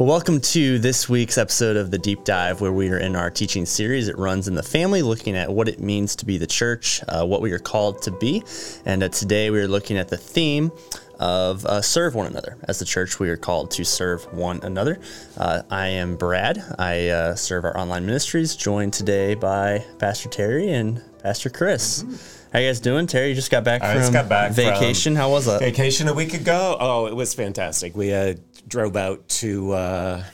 Well, welcome to this week's episode of the Deep Dive, where we are in our teaching series. It runs in the family, looking at what it means to be the church, uh, what we are called to be. And uh, today we are looking at the theme of uh, serve one another. As the church, we are called to serve one another. Uh, I am Brad. I uh, serve our online ministries, joined today by Pastor Terry and Pastor Chris. Mm-hmm. How you guys doing? Terry, you just got back I from just got back vacation. From How was that? Vacation a week ago. Oh, it was fantastic. We uh, drove out to uh,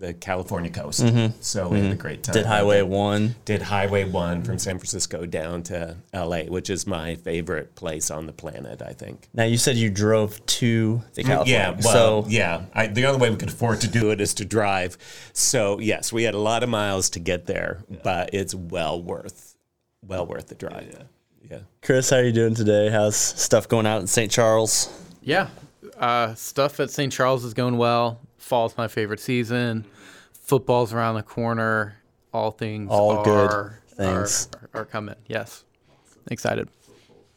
the California coast, mm-hmm. so we mm-hmm. had a great time. Did Highway One? Did Highway One from San Francisco down to L.A., which is my favorite place on the planet. I think. Now you said you drove to the California. Yeah, well, so yeah. I, the only way we could afford to do it is to drive. So yes, we had a lot of miles to get there, yeah. but it's well worth well worth the drive. Yeah. yeah. Chris, how are you doing today? How's stuff going out in St. Charles? Yeah. Uh, stuff at St. Charles is going well. Fall's my favorite season. Football's around the corner. All things all are, good things are, are, coming. Yes. Excited.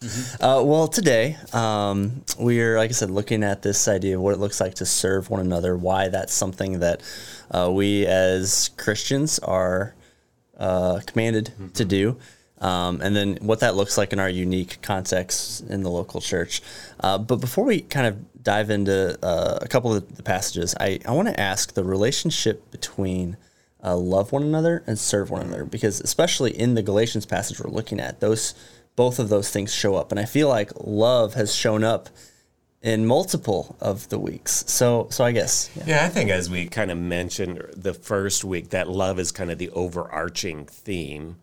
Mm-hmm. Uh, well, today um, we are, like I said, looking at this idea of what it looks like to serve one another. Why that's something that uh, we as Christians are uh, commanded mm-hmm. to do um, and then what that looks like in our unique context in the local church. Uh, but before we kind of dive into uh, a couple of the passages, I, I want to ask the relationship between uh, love one another and serve one another, because especially in the Galatians passage we're looking at, those both of those things show up, and I feel like love has shown up in multiple of the weeks. So, so I guess. Yeah. yeah. I think as we kind of mentioned the first week, that love is kind of the overarching theme.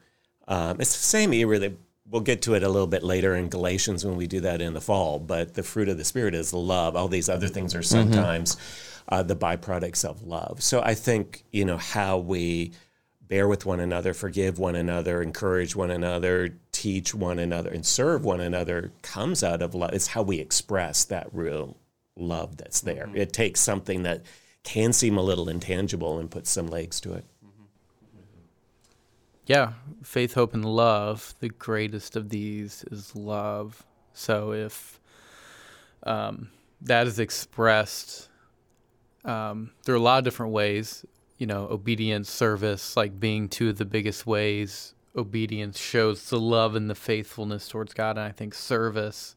Um, it's the same era that we'll get to it a little bit later in Galatians when we do that in the fall. But the fruit of the Spirit is love. All these other things are mm-hmm. sometimes mm-hmm. uh, the byproducts of love. So I think, you know, how we bear with one another, forgive one another, encourage one another, teach one another, and serve one another comes out of love. It's how we express that real love that's there. Mm-hmm. It takes something that can seem a little intangible and put some legs to it yeah, faith, hope, and love. The greatest of these is love. So if um, that is expressed um, through a lot of different ways, you know, obedience, service, like being two of the biggest ways obedience shows the love and the faithfulness towards God. And I think service,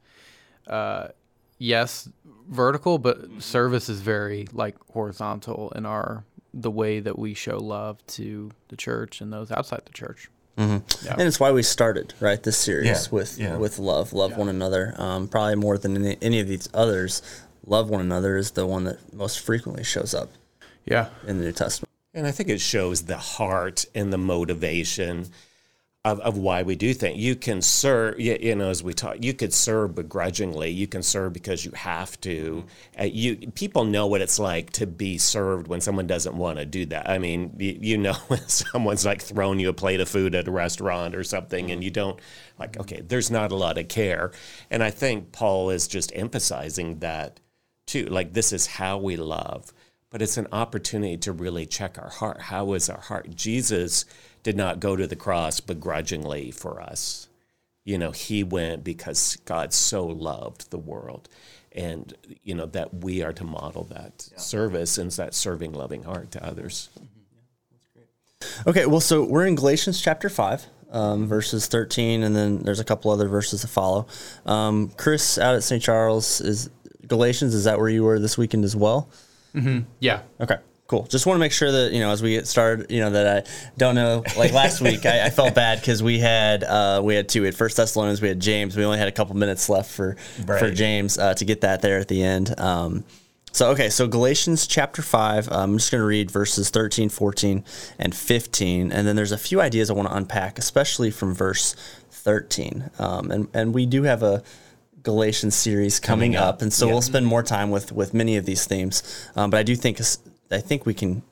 uh, yes, vertical, but service is very like horizontal in our the way that we show love to the church and those outside the church. Mm-hmm. Yeah. And it's why we started right this series yeah. with yeah. with love, love one another. Um, probably more than any, any, of these others, love one another is the one that most frequently shows up. Yeah, in the New Testament. And I think it shows the heart and the motivation of, of why we do things. You can serve, you, you, know, as we talk, you could serve begrudgingly. You can serve because you have to. Uh, you people know what it's like to be served when someone doesn't want to do that. I mean, you, you know, when someone's like throwing you a plate of food at a restaurant or something, and you don't like. Okay, there's not a lot of care, and I think Paul is just emphasizing that too. Like this is how we love, but it's an opportunity to really check our heart. How is our heart? Jesus did not go to the cross begrudgingly for us. You know, he went because God so loved the world. And, you know, that we are to model that yeah. service and that serving, loving heart to others. Mm-hmm. Yeah, okay, well, so we're in Galatians chapter 5. Um, verses 13, and then there's a couple other verses to follow. Um, Chris, out at St. Charles, is Galatians, is that where you were this weekend as well? Mm-hmm. Yeah. Okay. Cool. Just want to make sure that you know as we get started, you know that I don't know. Like last week, I, I, felt bad because we had uh, we had two. We had First Thessalonians, we had James. We only had a couple minutes left for right. for James uh, to get that there at the end. Um, so okay, so Galatians chapter five. Um, I'm just going to read verses 13, 14, and 15, and then there's a few ideas I want to unpack, especially from verse 13. Um, and and we do have a Galatians series coming, coming up. up. and so yeah. we'll spend more time with with many of these themes. Um, but I do think I think we can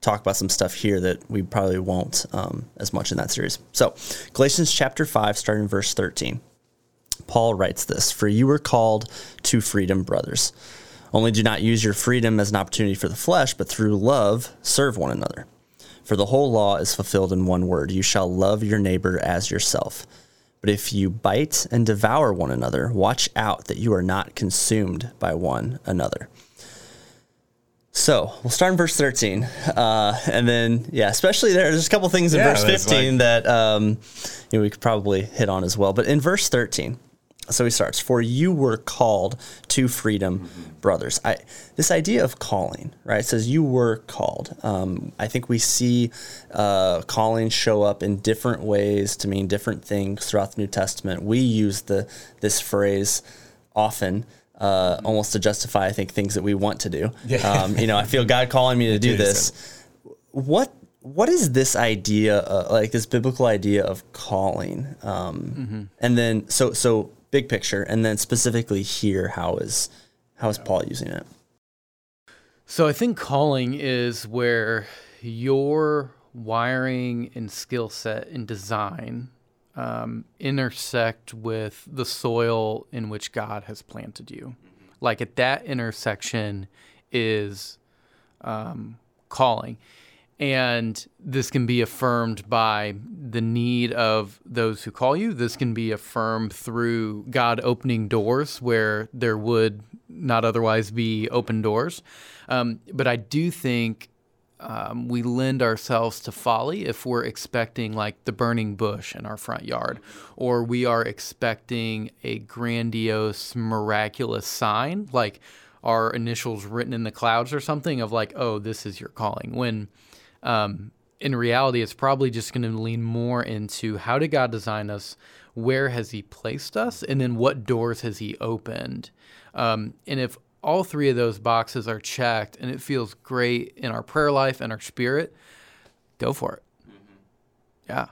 talk about some stuff here that we probably won't um, as much in that series. So, Galatians chapter 5, starting verse 13. Paul writes this For you were called to freedom, brothers. Only do not use your freedom as an opportunity for the flesh, but through love serve one another. For the whole law is fulfilled in one word you shall love your neighbor as yourself. But if you bite and devour one another, watch out that you are not consumed by one another. So we'll start in verse 13. Uh, and then, yeah, especially there, there's a couple things in Yeah, verse 15 like- that um, you know, we could probably hit on as well. But in verse 13, so he starts, For you were called to freedom, brothers. I, this idea of calling, right? It says you were called. Um, I think we see uh, calling show up in different ways to mean different things throughout the New Testament. We use the this phrase often. Uh, almost to justify, I think, things that we want to do. Um, you know, I feel God calling me to do this. What what is this idea, uh, like this biblical idea of calling? Um, And then, so so big picture, and then specifically here, how is how is Paul using it? So I think calling is where your wiring and skill set and design um, intersect with the soil in which God has planted you. Like at that intersection is um, calling. And this can be affirmed by the need of those who call you. This can be affirmed through God opening doors where there would not otherwise be open doors. Um, but I do think um, we lend ourselves to folly if we're expecting like the burning bush in our front yard, or we are expecting a grandiose, miraculous sign, like our initials written in the clouds or something, of like, oh, this is your calling. When um, in reality, it's probably just going to lean more into how did God design us? Where has He placed us? And then what doors has He opened? Um, and if all three of those boxes are checked and it feels great in our prayer life and our spirit, go for it. Mm-hmm. Yeah.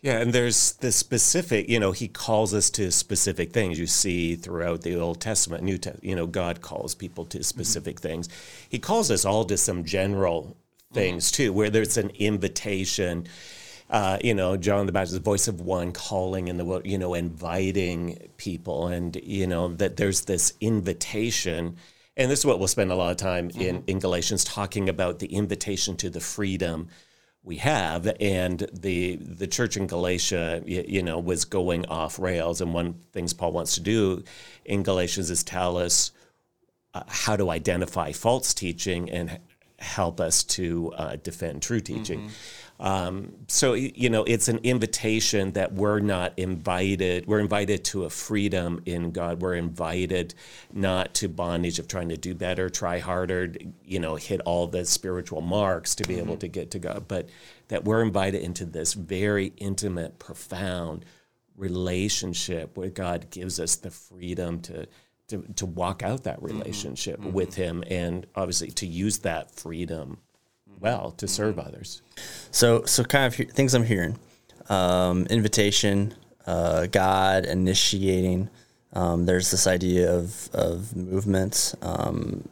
Yeah, and there's the specific, you know, he calls us to specific things. You see throughout the Old Testament, New Testament, you know, God calls people to mm-hmm. specific things. He calls us all to some general mm-hmm. things too, where there's an invitation. Uh, you know, John the Baptist, the voice of one calling in the world, you know, inviting people, and you know that there's this invitation, and this is what we'll spend a lot of time in in Galatians talking about the invitation to the freedom we have. And the the church in Galatia you, you know was going off rails. And one of the things Paul wants to do in Galatians is tell us uh, how to identify false teaching and help us to uh, defend true teaching um, so you know it's an invitation that we're not invited we're invited to a freedom in God. We're invited not to bondage of trying to do better try harder you know hit all the spiritual marks to be able mm-hmm. to get to God. But that we're invited into this very intimate profound relationship where God gives us the freedom to to, to walk out that mm-hmm. relationship mm-hmm. with him and obviously to use that freedom well to serve others So, so kind of he- things I'm hearing: um, invitation, uh, God initiating. Um, there's this idea of of movement, um,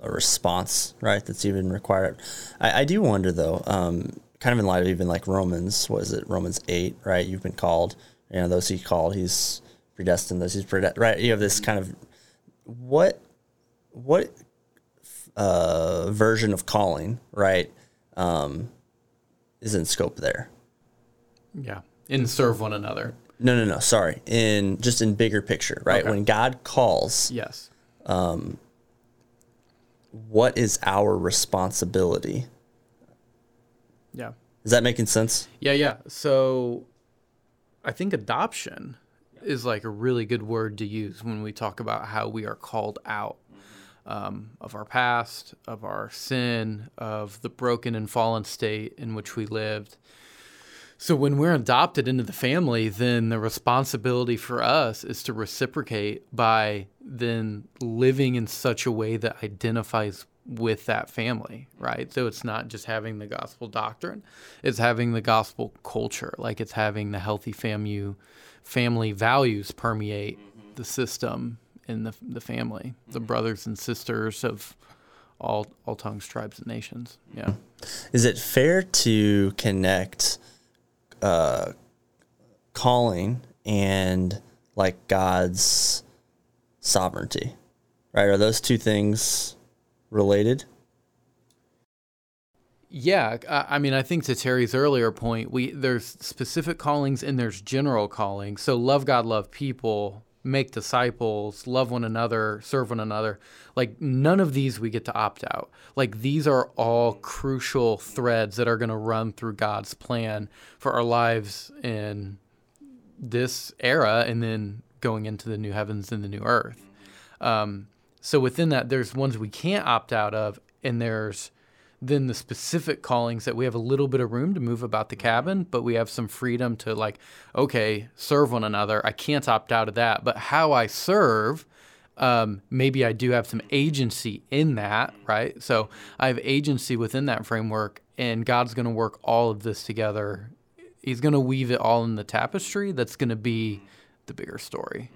a response, right? That's even required. I, I do wonder though, um, kind of in light of even like Romans, was it Romans eight, right? You've been called. You know, those he called, he's predestined. Those he's predestined, right? You have this kind of what what uh, version of calling, right? Um, is in scope there. Yeah. And serve one another. No, no, no. Sorry. In just in bigger picture, right? Okay. When God calls, Yes. Um, what is our responsibility? Yeah. Is that making sense? Yeah, yeah. So I think adoption is like a really good word to use when we talk about how we are called out um, of our past, of our sin, of the broken and fallen state in which we lived. So when we're adopted into the family, then the responsibility for us is to reciprocate by then living in such a way that identifies with that family, right? So it's not just having the gospel doctrine, it's having the gospel culture, like it's having the healthy family family values permeate the system in the the family, the brothers and sisters of all all tongues, tribes, and nations. Yeah. Is it fair to connect uh, calling and like God's sovereignty? Right? Are those two things related? Yeah, I I mean, I think to Terry's earlier point, we there's specific callings and there's general calling. So love God, love people make disciples, love one another, serve one another. Like none of these we get to opt out. Like these are all crucial threads that are going to run through God's plan for our lives in this era and then going into the new heavens and the new earth. Um, so within that, there's ones we can't opt out of, and there's then the specific callings that we have a little bit of room to move about the cabin, but we have some freedom to like, okay, serve one another. I can't opt out of that, but how I serve, um, maybe I do have some agency in that, right? So I have agency within that framework, and God's going to work all of this together. He's going to weave it all in the tapestry that's going to be the bigger story.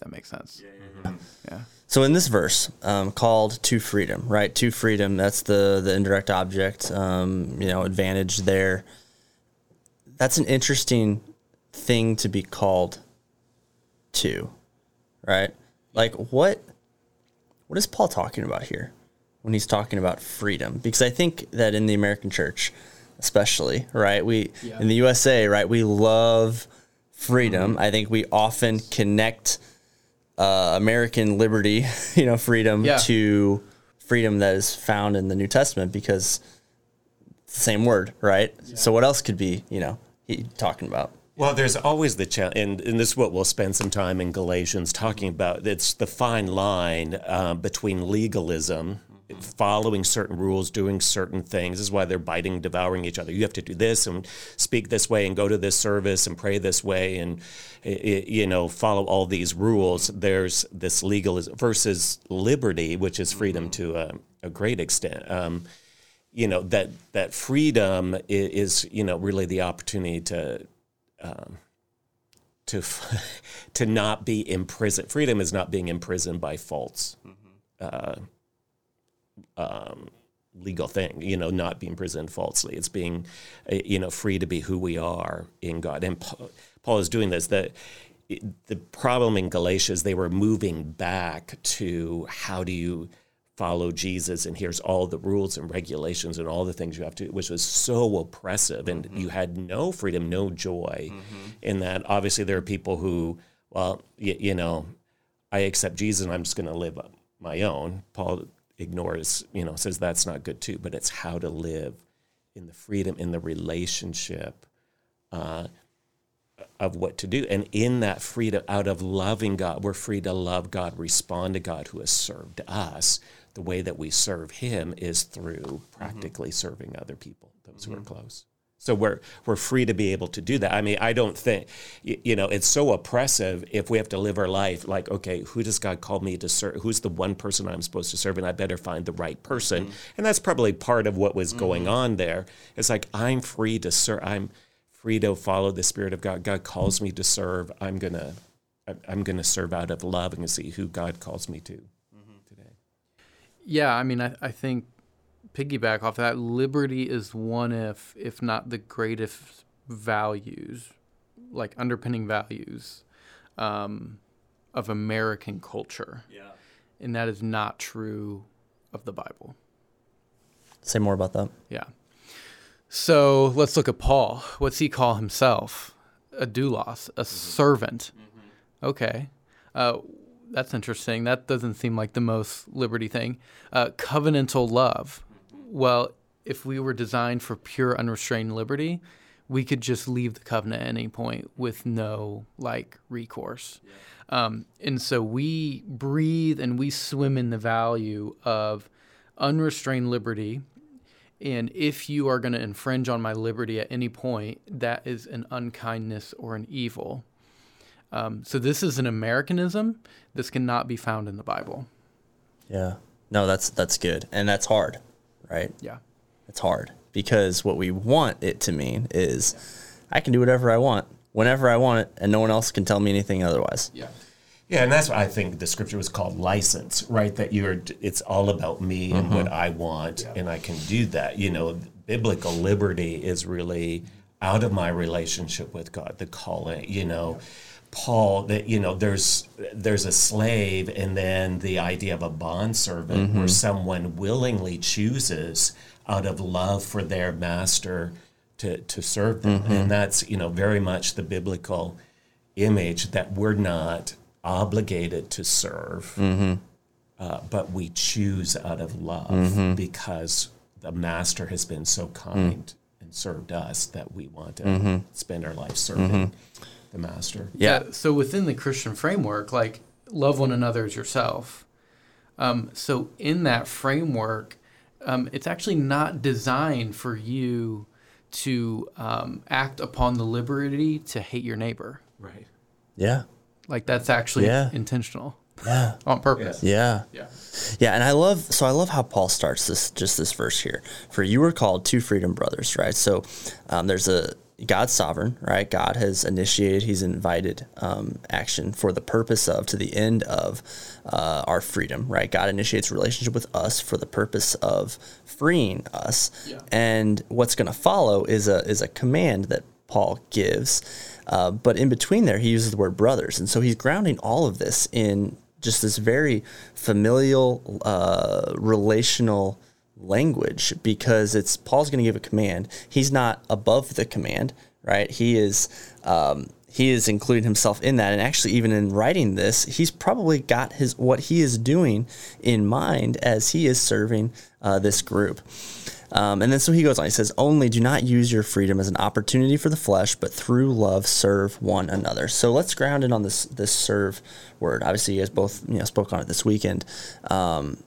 That makes sense. Yeah. yeah. So in this verse, um, called to freedom, right? To freedom. That's the the indirect object. Um, you know, advantage there. That's an interesting thing to be called to, right? Like what? What is Paul talking about here when he's talking about freedom? Because I think that in the American church, especially, right? We yeah. in the USA, right? We love freedom. Mm-hmm. I think we often connect uh, American liberty, you know, freedom yeah. to freedom that is found in the New Testament because it's the same word, right? Yeah. So what else could be, you know, he talking about? Well, there's always the challenge, and, and, this is what we'll spend some time in Galatians talking about. It's the fine line uh, between legalism following certain rules, doing certain things. This is why they're biting, devouring each other. You have to do this and speak this way and go to this service and pray this way and you know follow all these rules. There's this legalism versus liberty, which is freedom to a, a great extent. Um, you know that that freedom is, is, you know really the opportunity to. Um, to to not be imprisoned. Freedom is not being imprisoned by faults. Mm-hmm. Uh, um, legal thing, you know, not being imprisoned falsely. It's being, uh, you know, free to be who we are in God. And Paul is doing this. The, the problem in Galatia is they were moving back to how do you follow Jesus and here's all the rules and regulations and all the things you have to which was so oppressive and mm-hmm. you had no freedom no joy mm-hmm. in that obviously there are people who well you, you know I accept Jesus and I'm just going to live my own Paul ignores, you know, says that's not good too, but it's how to live in the freedom, in the relationship uh, of what to do. And in that freedom, out of loving God, we're free to love God, respond to God who has served us. The way that we serve Him is through practically mm-hmm. serving other people, those mm-hmm. who are mm-hmm. close. So we're we're free to be able to do that. I mean, I don't think you know it's so oppressive if we have to live our life like, okay, who does God call me to serve? Who's the one person I'm supposed to serve? And I better find the right person. Mm-hmm. And that's probably part of what was going mm-hmm. on there. It's like I'm free to serve. I'm free to follow the Spirit of God. God calls me to serve. I'm gonna I'm gonna serve out of love and see who God calls me to mm-hmm. today. Yeah, I mean, I, I think piggyback off that, liberty is one if if not the greatest values, like underpinning values, um, of American culture. Yeah. And that is not true of the Bible. Say more about that. Yeah. So let's look at Paul. What's he call himself? A doulos, a mm-hmm. servant. Mm-hmm. Okay. Uh, that's interesting. That doesn't seem like the most liberty thing. Uh, covenantal love well, if we were designed for pure unrestrained liberty, we could just leave the covenant at any point with no like recourse. Yeah. Um, and so we breathe and we swim in the value of unrestrained liberty. And if you are going to infringe on my liberty at any point, that is an unkindness or an evil. Um, so this is an Americanism. This cannot be found in the Bible. Yeah. No, that's that's good, and that's hard right? Yeah. It's hard because what we want it to mean is I can do whatever I want whenever I want it and no one else can tell me anything otherwise. Yeah. Yeah, and that's what I think the scripture was called license, right? That you're it's all about me and mm-hmm. what I want yeah. and I can do that. You know, biblical liberty is really out of my relationship with God, the calling, you know. Yeah Paul that you know there's there's a slave and then the idea of a bond servant mm-hmm. where someone willingly chooses out of love for their master to to serve them mm-hmm. and that's you know very much the biblical image that we're not obligated to serve, uh, but we choose out of love because the master has been so kind and served us that we want to spend our life serving the master. Yeah. So within the Christian framework, like love one another as yourself. Um, so in that framework, um, it's actually not designed for you to um, act upon the liberty to hate your neighbor. Right. Yeah. Like that's actually Yeah. intentional Yeah. on purpose. Yeah. Yeah. Yeah, and I love so I love how Paul starts this just this verse here. For you were called to freedom, brothers, right? So um, there's a God's sovereign, right? God has initiated, He's invited um, action for the purpose of, to the end of uh, our freedom, right? God initiates relationship with us for the purpose of freeing us, Yeah. and what's going to follow is a is a command that Paul gives. Uh, but in between there, he uses the word brothers, and so he's grounding all of this in just this very familial, uh, relational language because it's Paul's going to give a command. He's not above the command, right? He is. Um, he is including himself in that, and actually, even in writing this, he's probably got his what he is doing in mind as he is serving uh, this group. Um, and then so he goes on. He says, "Only do not use your freedom as an opportunity for the flesh, but through love serve one another." So let's ground it on this this serve word. Obviously, you guys both you know spoke on it this weekend. Um,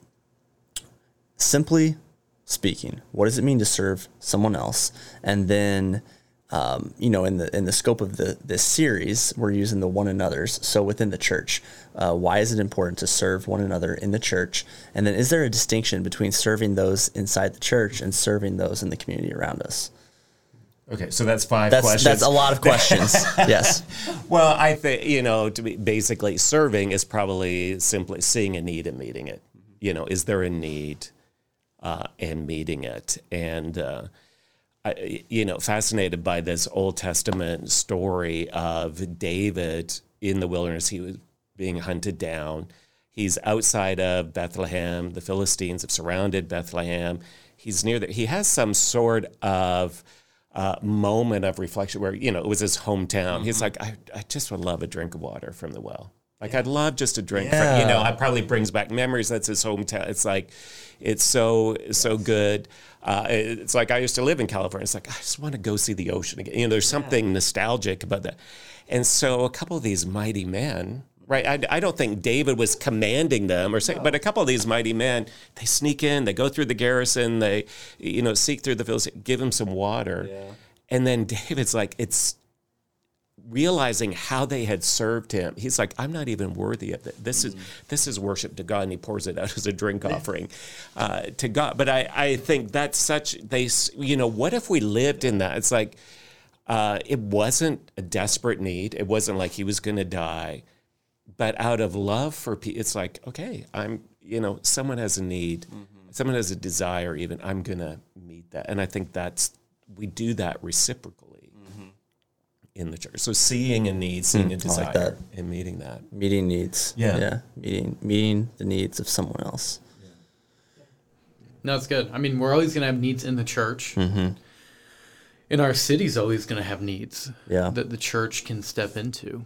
simply speaking, what does it mean to serve someone else? And then, um, you know, in the in the scope of the this series, we're using the one another's. So within the church, uh, why is it important to serve one another in the church? And then, is there a distinction between serving those inside the church and serving those in the community around us? Okay, so that's five That's questions. that's a lot of questions. yes. Well, I think you know, to be basically serving is probably simply seeing a need and meeting it. You know, is there a need uh, and meeting it? And uh, I, you know, fascinated by this Old Testament story of David in the wilderness. He was being hunted down. He's outside of Bethlehem. The Philistines have surrounded Bethlehem. He's near there. He has some sort of uh, moment of reflection where you know it was his hometown. He's like, I, I just would love a drink of water from the well. Like I'd love just a drink. From, you know, Yeah. it probably brings back memories. That's his hometown. It's like, it's so so good. Uh, it's like I used to live in California. It's like I just want to go see the ocean again. You know, there's something nostalgic about that. And so a couple of these mighty men. Right, I, I don't think David was commanding them or saying, but a couple of these mighty men, they sneak in, they go through the garrison, they, you know, seek through the Philistines, give him some water, and then David's like, it's realizing how they had served him. He's like, I'm not even worthy of it. This is this is worship to God, and he pours it out as a drink offering uh, to God. But I, I think that's such they, you know, what if we lived in that? It's like uh, it wasn't a desperate need. It wasn't like he was going to die, but out of love for people, it's like, okay, I'm, you know, someone has a need, someone has a desire. Even I'm going to meet that, and I think that's we do that reciprocally in the church. So seeing a need, seeing a I desire, like that. and meeting that. Meeting needs. Yeah. Yeah. Meeting meeting the needs of someone else. Yeah. No, it's good. I mean, we're always going to have needs in the church. Mm-hmm. And our city's always going to have needs Yeah. that the church can step into,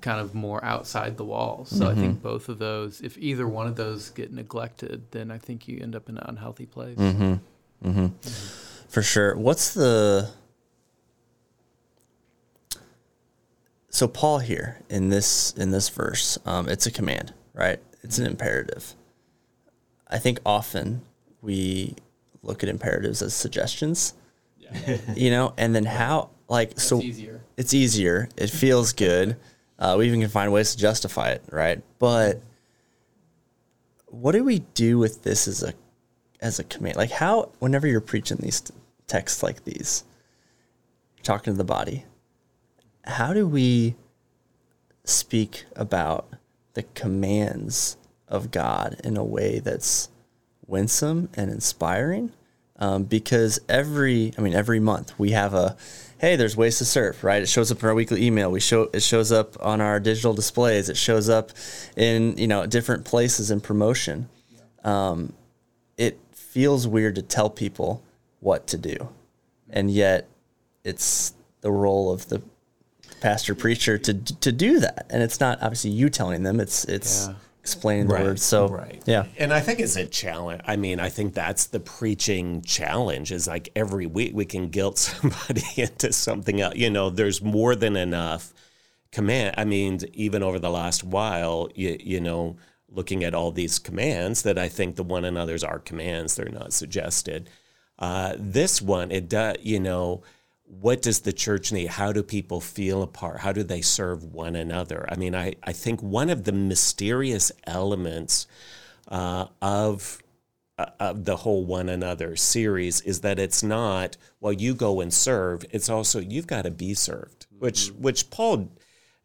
kind of more outside the walls. So I Mm-hmm. think both of those, if either one of those get neglected, then I think you end up in an unhealthy place. Mm-hmm. For sure. What's the so Paul here in this in this verse, um, it's a command, right? It's an imperative. I think often we look at imperatives as suggestions, you know, and then how like so It's easier. it's easier. It feels good. Uh, we even can find ways to justify it, right? But what do we do with this as a as a command? Like how, whenever you're preaching these texts like these, talking to the body, how do we speak about the commands of God in a way that's winsome and inspiring? Um, because every, I mean, every month we have a, hey, there's ways to serve, right? It shows up in our weekly email. We show it shows up on our digital displays. It shows up in you know different places in promotion. Um, it feels weird to tell people what to do, and yet it's the role of the pastor, preacher to to do that. And it's not obviously you telling them; it's it's Yeah. explaining the Right, words. So right. yeah, And I think it's a challenge. I mean, I think that's the preaching challenge is like every week we can guilt somebody into something else. You know, there's more than enough command. I mean, even over the last while, you, you know, looking at all these commands that I think the one another's are commands, they're not suggested. Uh, this one, it does, you know, what does the church need? How do people feel apart? How do they serve one another? I mean, I, I think one of the mysterious elements uh, of uh, of the whole one another series is that it's not well you go and serve it's also you've got to be served which which paul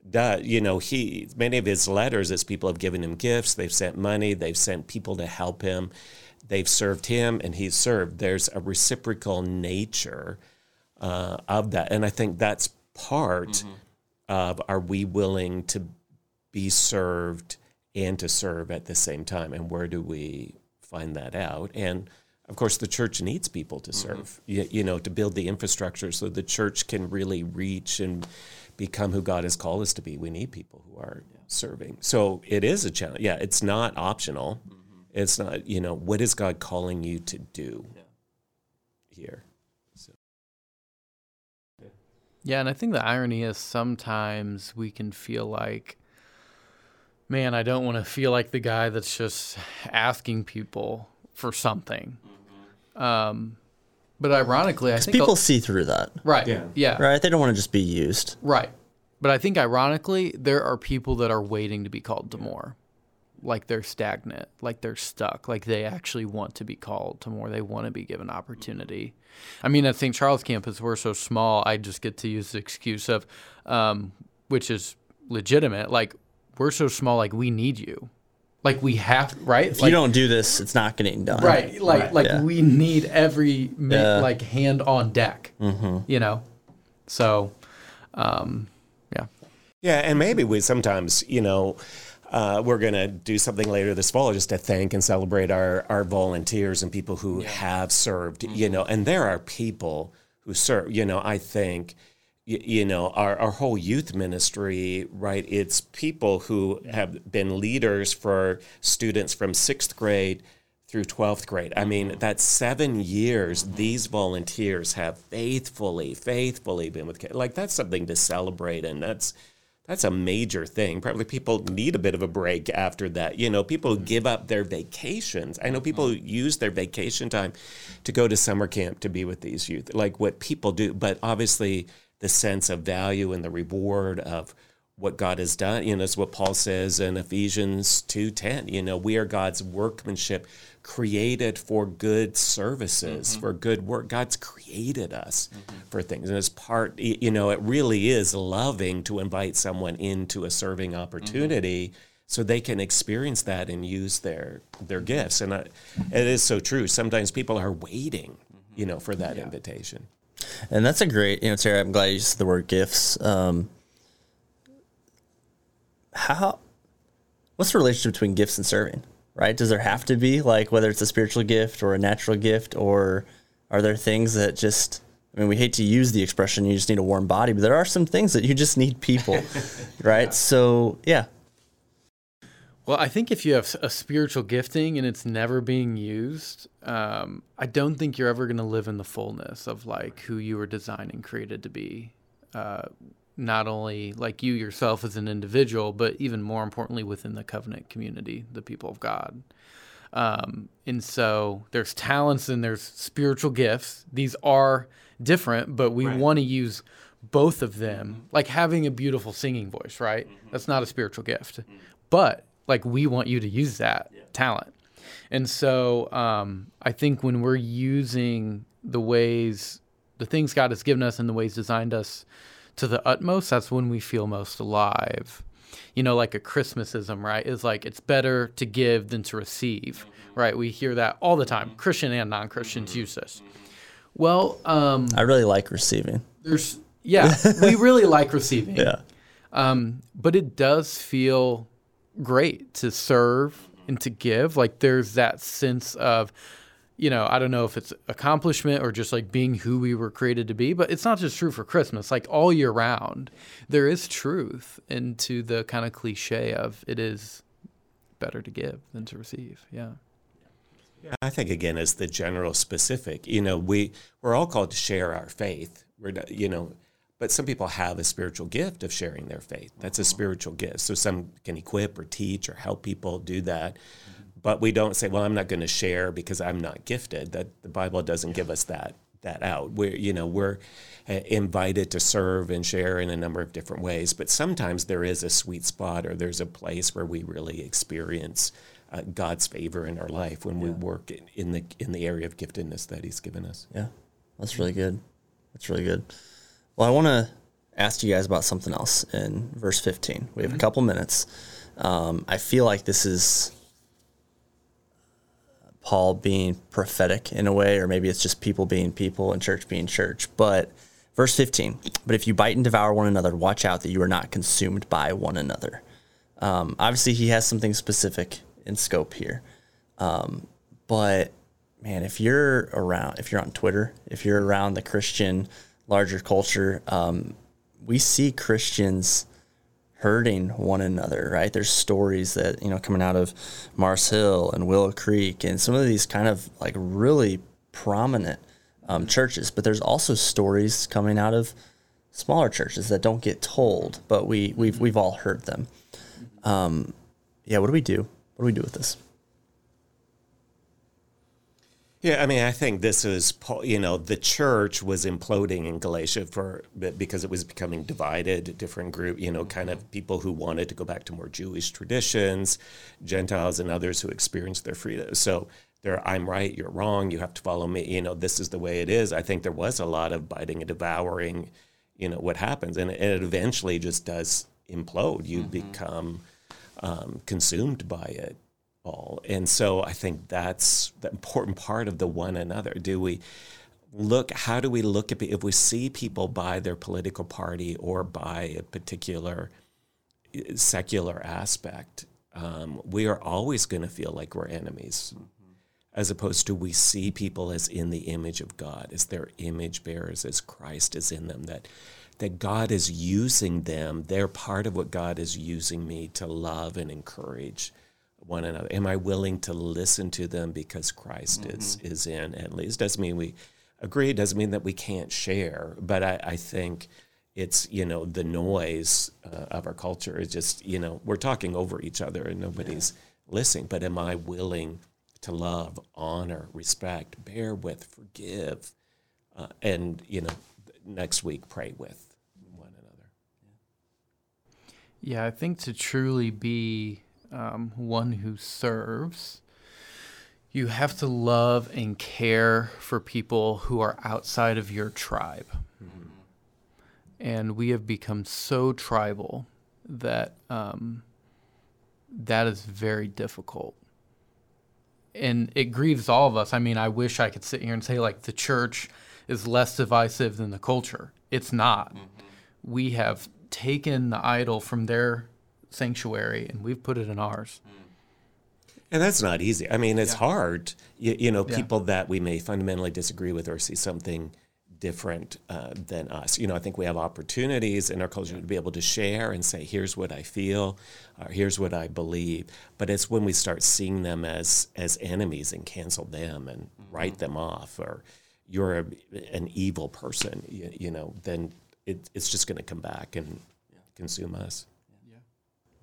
does you know he many of his letters as people have given him gifts they've sent money they've sent people to help him they've served him and he's served there's a reciprocal nature uh, of that. And i think that's part of are we willing to be served and to serve at the same time? And where do we find that out? And of course the church needs people to serve. You, you know to build the infrastructure so the church can really reach and become who god has called us to be. We need people who are serving. So it is a challenge. Yeah it's not optional. It's not you know what is god calling you to do here Yeah, and I think the irony is sometimes we can feel like, man, I don't want to feel like the guy that's just asking people for something. Um, but ironically, I think people see through that, right, Yeah. yeah, right? They don't want to just be used. Right. But I think ironically, there are people that are waiting to be called to more. Like they're stagnant, like they're stuck, like they actually want to be called to more. They want to be given opportunity. I mean, at St. Charles campus, we're so small, I just get to use the excuse of, um, which is legitimate, like we're so small, like we need you. Like we have, right? If like, you don't do this, it's not getting done. Right. Like like Yeah. we need every ma- Yeah. like hand on deck. Mm-hmm. You know. So, um, yeah. Yeah, and maybe we sometimes, you know, uh, we're going to do something later this fall just to thank and celebrate our, our volunteers and people who have served, you know, and there are people who serve, you know, I think, you, you know, our, our whole youth ministry, right? It's people who have been leaders for students from sixth grade through 12th grade. I mean, that's seven years these volunteers have faithfully, faithfully been with kids. Like, that's something to celebrate, and that's that's a major thing. Probably people need a bit of a break after that. You know, people mm. give up their vacations. I know people mm-hmm. use their vacation time to go to summer camp to be with these youth, like what people do. But obviously, the sense of value and the reward of what God has done, you know, is what Paul says in Ephesians 2:10. You know, we are God's workmanship, created for good services, mm-hmm. for good work. God's created us mm-hmm. for things. And as part, you know, it really is loving to invite someone into a serving opportunity mm-hmm. so they can experience that and use their their gifts. And I, it is so true. Sometimes people are waiting, you know, for that invitation. And that's a great, you know, Sarah, I'm glad you used the word gifts. Um, how, what's the relationship between gifts and serving, right? Does there have to be, like, whether it's a spiritual gift or a natural gift, or are there things that just, I mean, we hate to use the expression, you just need a warm body, but there are some things that you just need people, right? So, yeah. Well, I think if you have a spiritual gifting and it's never being used, um, I don't think you're ever going to live in the fullness of like who you were designed and created to be. Uh, not only like you yourself as an individual, but even more importantly within the covenant community, the people of God. Um, and so there's talents and there's spiritual gifts. These are different, but we want to use both of them. Like having a beautiful singing voice, right? That's not a spiritual gift, but like we want you to use that talent. And so um, I think when we're using the ways, the things God has given us and the ways designed us to the utmost, that's when we feel most alive. You know, like a Christmasism, right? Is like it's better to give than to receive, right? We hear that all the time. Christian and non Christians use this. Well, um, I really like receiving. there's, yeah, we really like receiving. Yeah. Um, but it does feel great to serve and to give. Like there's that sense of you know, I don't know if it's accomplishment or just like being who we were created to be, but it's not just true for Christmas. Like all year round, there is truth into the kind of cliche of it is better to give than to receive. Yeah. Yeah, I think again as the general specific. You know, we we're all called to share our faith. We're not, you know, but some people have a spiritual gift of sharing their faith. That's a spiritual gift. So some can equip or teach or help people do that. But we don't say, well, I'm not going to share because I'm not gifted. That the Bible doesn't give us that that out. We're you know we're uh, invited to serve and share in a number of different ways. But sometimes there is a sweet spot or there's a place where we really experience uh, God's favor in our life when yeah. we work in, in the in the area of giftedness that He's given us. Yeah, that's really good. That's really good. Well, I want to ask you guys about something else in verse 15. We have mm-hmm. a couple minutes. Um, I feel like this is Paul being prophetic in a way, or maybe it's just people being people and church being church. But verse 15, but if you bite and devour one another, watch out that you are not consumed by one another. Um, obviously, he has something specific in scope here. Um, but man, if you're around, if you're on Twitter, if you're around the Christian larger culture, um, we see Christians hurting one another, right? There's stories that, you know, coming out of Mars Hill and Willow Creek and some of these kind of like really prominent um, churches, but there's also stories coming out of smaller churches that don't get told, but we, we've, we've all heard them. Um, yeah, what do we do? What do we do with this? Yeah, I mean, I think this is, you know, the church was imploding in Galatia for because it was becoming divided, different group, you know, kind of people who wanted to go back to more Jewish traditions, Gentiles and others who experienced their freedom. So there, I'm right, you're wrong, you have to follow me, you know, this is the way it is. I think there was a lot of biting and devouring, you know, what happens, and it eventually just does implode. You mm-hmm. become um, consumed by it And so I think that's the important part of the one another. Do we look, how do we look at, if we see people by their political party or by a particular uh, secular aspect, um, we are always going to feel like we're enemies. Mm-hmm. As opposed to we see people as in the image of God, as their image bearers, as Christ is in them, that that God is using them. They're part of what God is using me to love and encourage one another. Am I willing to listen to them because Christ mm-hmm. is is in at least? Doesn't mean we agree. Doesn't mean that we can't share. But I, I think it's you know the noise uh, of our culture is just you know we're talking over each other and nobody's yeah. listening. But am I willing to love, honor, respect, bear with, forgive, uh, and you know next week pray with? One another. Yeah. Yeah, I think to truly be um, one who serves, you have to love and care for people who are outside of your tribe. Mm-hmm. And we have become so tribal that um, that is very difficult. And it grieves all of us. I mean, I wish I could sit here and say, like, the church is less divisive than the culture. It's not. Mm-hmm. We have taken the idol from their sanctuary and we've put it in ours. And that's not easy. I mean, it's yeah. hard. You, you know, people yeah. that we may fundamentally disagree with or see something different uh, than us. You know, I think we have opportunities in our culture to be able to share and say, here's what I feel, or here's what I believe. But it's when we start seeing them as as enemies and cancel them and mm-hmm. write them off, or you're a, an evil person, you, you know, then it, it's just going to come back and yeah. consume us.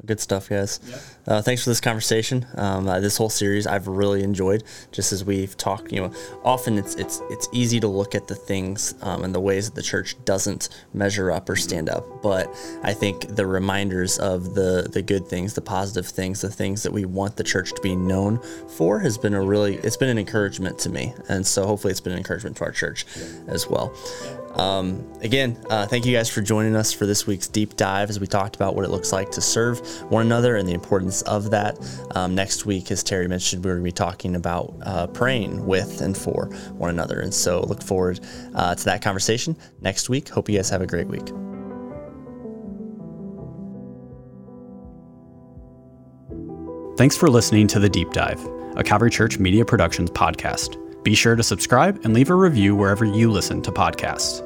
Good stuff, guys. Yeah. Uh, thanks for this conversation. Um, uh, this whole series I've really enjoyed. Just as we've talked, you know, often it's it's it's easy to look at the things um, and the ways that the church doesn't measure up or stand up. But I think the reminders of the the good things, the positive things, the things that we want the church to be known for has been a really it's been an encouragement to me, and so hopefully it's been an encouragement to our church as well. Um, again, uh, thank you guys for joining us for this week's deep dive as we talked about what it looks like to serve one another and the importance of that. Um, next week, as Terry mentioned, we're going to be talking about uh, praying with and for one another. And so look forward uh, to that conversation next week. Hope you guys have a great week. Thanks for listening to The Deep Dive, a Calvary Church Media Productions podcast. Be sure to subscribe and leave a review wherever you listen to podcasts.